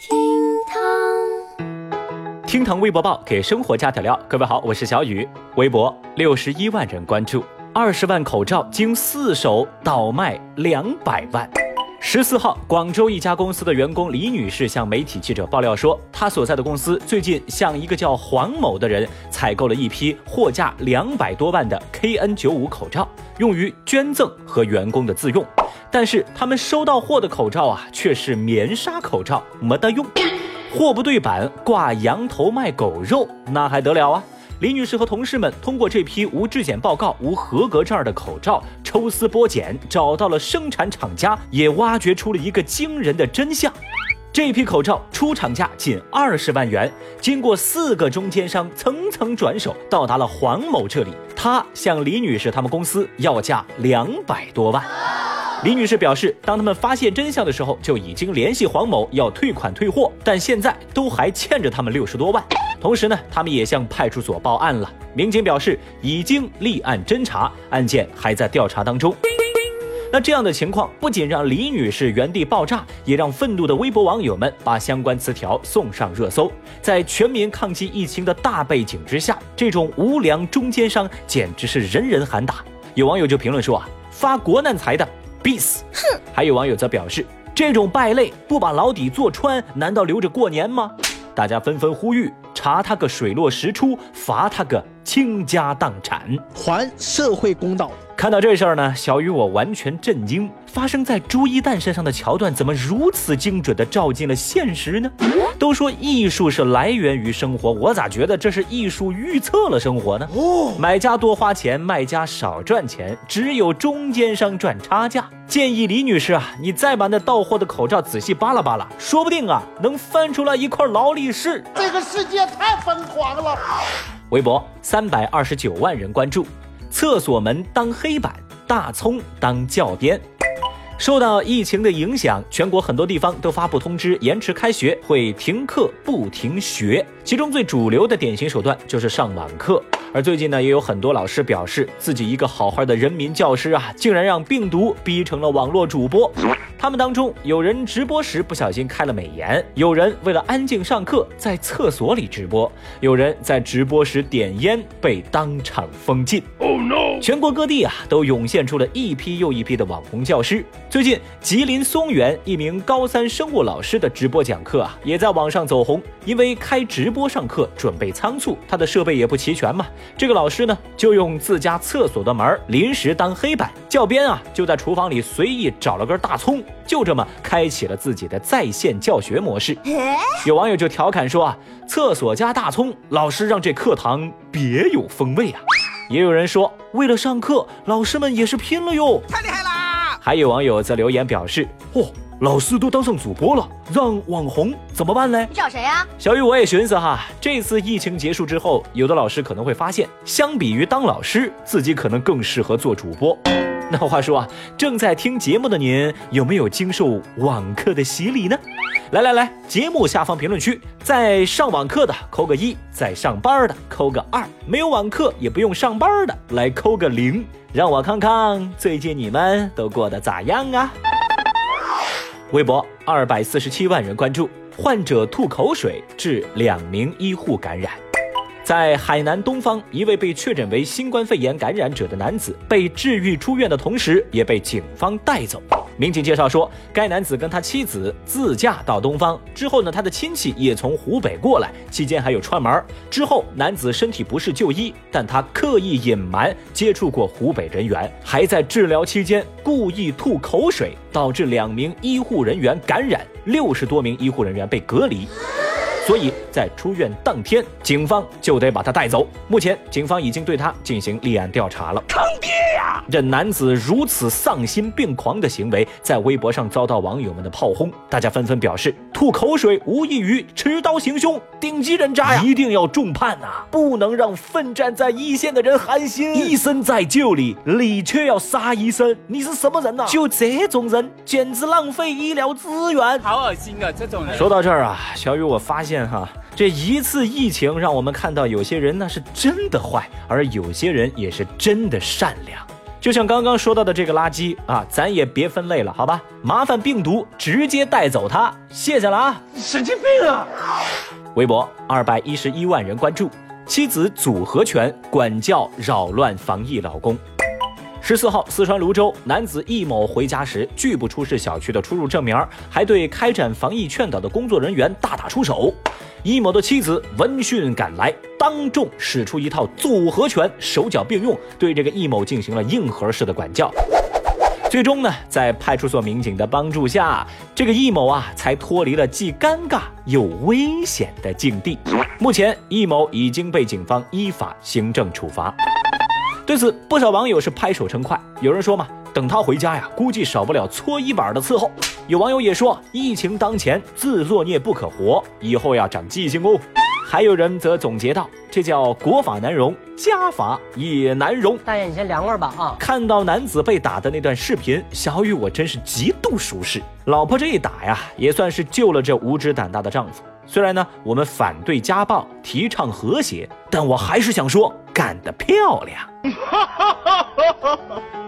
厅堂，厅堂微博报给生活加点料。各位好，我是小雨。微博六十一万人关注，二十万口罩经四手倒卖两百万。十四号，广州一家公司的员工李女士向媒体记者爆料说，她所在的公司最近向一个叫黄某的人采购了一批货价两百多万的 KN95 口罩，用于捐赠和员工的自用。但是他们收到货的口罩啊，却是棉纱口罩，没得用。货不对版，挂羊头卖狗肉，那还得了啊！李女士和同事们通过这批无质检报告、无合格证的口罩，抽丝剥茧，找到了生产厂家，也挖掘出了一个惊人的真相：这批口罩出厂价仅二十万元，经过四个中间商层层转手，到达了黄某这里，他向李女士他们公司要价两百多万。李女士表示，当他们发现真相的时候，就已经联系黄某要退款退货，但现在都还欠着他们六十多万。同时呢，他们也向派出所报案了。民警表示，已经立案侦查，案件还在调查当中。那这样的情况不仅让李女士原地爆炸，也让愤怒的微博网友们把相关词条送上热搜。在全民抗击疫情的大背景之下，这种无良中间商简直是人人喊打。有网友就评论说啊，发国难财的。必死！哼！还有网友则表示，这种败类不把牢底坐穿，难道留着过年吗？大家纷纷呼吁，查他个水落石出，罚他个倾家荡产，还社会公道。看到这事儿呢，小雨我完全震惊。发生在朱一蛋身上的桥段，怎么如此精准地照进了现实呢？都说艺术是来源于生活，我咋觉得这是艺术预测了生活呢？哦，买家多花钱，卖家少赚钱，只有中间商赚差价。建议李女士啊，你再把那到货的口罩仔细扒拉扒拉，说不定啊，能翻出来一块劳力士。这个世界太疯狂了。微博三百二十九万人关注。厕所门当黑板，大葱当教鞭。受到疫情的影响，全国很多地方都发布通知，延迟开学，会停课不停学。其中最主流的典型手段就是上网课。而最近呢，也有很多老师表示，自己一个好好的人民教师啊，竟然让病毒逼成了网络主播。他们当中有人直播时不小心开了美颜，有人为了安静上课在厕所里直播，有人在直播时点烟被当场封禁。Oh no！全国各地啊都涌现出了一批又一批的网红教师。最近，吉林松原一名高三生物老师的直播讲课啊也在网上走红，因为开直播上课准备仓促，他的设备也不齐全嘛。这个老师呢就用自家厕所的门临时当黑板，教鞭啊就在厨房里随意找了根大葱。就这么开启了自己的在线教学模式。有网友就调侃说啊，厕所加大葱，老师让这课堂别有风味啊。也有人说，为了上课，老师们也是拼了哟，还有网友则留言表示，嚯，老师都当上主播了，让网红怎么办呢？你找谁呀？小雨，我也寻思哈，这次疫情结束之后，有的老师可能会发现，相比于当老师，自己可能更适合做主播。那话说啊，正在听节目的您有没有经受网课的洗礼呢？来来来，节目下方评论区，在上网课的扣个一，在上班的扣个二，没有网课也不用上班的来扣个零，让我看看最近你们都过得咋样啊？微博二百四十七万人关注，患者吐口水致两名医护感染。在海南东方，一位被确诊为新冠肺炎感染者的男子被治愈出院的同时，也被警方带走。民警介绍说，该男子跟他妻子自驾到东方之后呢，他的亲戚也从湖北过来，期间还有串门。之后，男子身体不适就医，但他刻意隐瞒接触过湖北人员，还在治疗期间故意吐口水，导致两名医护人员感染，六十多名医护人员被隔离。所以在出院当天，警方就得把他带走。目前，警方已经对他进行立案调查了。坑爹呀！这男子如此丧心病狂的行为，在微博上遭到网友们的炮轰，大家纷纷表示，吐口水无异于持刀行凶，顶级人渣呀！一定要重判呐，不能让奋战在一线的人寒心。医生在救你，你却要杀医生，你是什么人呐？就这种人，简直浪费医疗资源，好恶心啊！这种人。说到这儿啊，小雨，我发现。哈，这一次疫情让我们看到有些人那是真的坏，而有些人也是真的善良。就像刚刚说到的这个垃圾啊，咱也别分类了，好吧？麻烦病毒直接带走它，谢谢了啊！神经病啊！微博二百一十一万人关注，妻子组合拳管教扰乱防疫老公。十四号，四川泸州男子易某回家时拒不出示小区的出入证明，还对开展防疫劝导的工作人员大打出手。易某的妻子闻讯赶来，当众使出一套组合拳，手脚并用，对这个易某进行了硬核式的管教。最终呢，在派出所民警的帮助下，这个易某啊才脱离了既尴尬又危险的境地。目前，易某已经被警方依法行政处罚。对此，不少网友是拍手称快。有人说嘛，等他回家呀，估计少不了搓衣板的伺候。有网友也说，疫情当前，自作孽不可活，以后要长记性哦。还有人则总结道：“这叫国法难容，家法也难容。”大爷，你先凉快吧啊！看到男子被打的那段视频，小雨我真是极度舒适。老婆这一打呀，也算是救了这无知胆大的丈夫。虽然呢，我们反对家暴，提倡和谐，但我还是想说，干得漂亮。